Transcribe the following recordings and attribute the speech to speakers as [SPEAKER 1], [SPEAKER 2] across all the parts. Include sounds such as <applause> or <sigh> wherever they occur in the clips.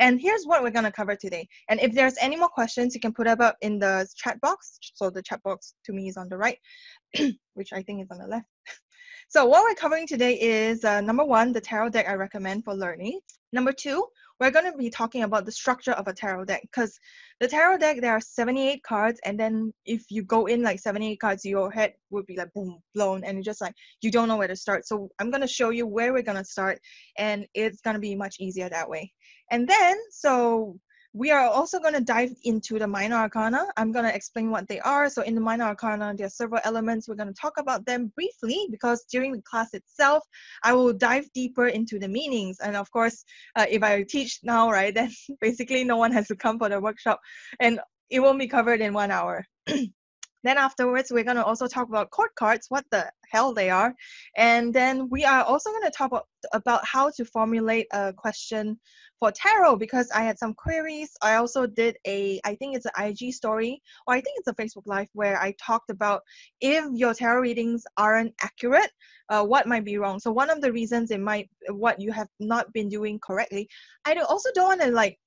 [SPEAKER 1] And here's what we're going to cover today. And if there's any more questions, you can put up in the chat box. So the chat box to me is on the right, <clears throat> which I think is on the left. So what we're covering today is uh, number one, the tarot deck I recommend for learning. Number two, we're going to be talking about the structure of a tarot deck because the tarot deck there are 78 cards and then if you go in like 78 cards your head would be like boom blown and you just like you don't know where to start so i'm going to show you where we're going to start and it's going to be much easier that way and then so we are also going to dive into the minor arcana. I'm going to explain what they are. So in the minor arcana, there are several elements. We're going to talk about them briefly because during the class itself, I will dive deeper into the meanings. And of course, uh, if I teach now, right, <laughs> then basically no one has to come for the workshop and it won't be covered in one hour. <clears throat> Then afterwards, we're going to also talk about court cards, what the hell they are. And then we are also going to talk about, how to formulate a question for tarot because I had some queries. I also did a, I think it's an IG story, or I think it's a Facebook Live where I talked about if your tarot readings aren't accurate, uh, what might be wrong. So one of the reasons it might, what you have not been doing correctly. I also don't want to like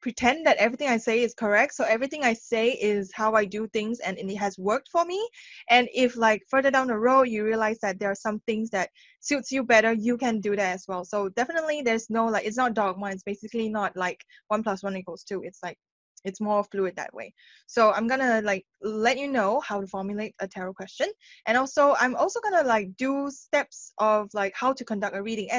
[SPEAKER 1] pretend that everything I say is correct. So everything I say is how I do things and it has worked for me. And if like further down the road you realize that there are some things that suits you better, you can do that as well. So definitely there's no like it's not dogma. It's basically not like one plus one equals two. It's like it's more fluid that way so i'm gonna like let you know how to formulate a tarot question and also i'm also gonna like do steps of like how to conduct a reading and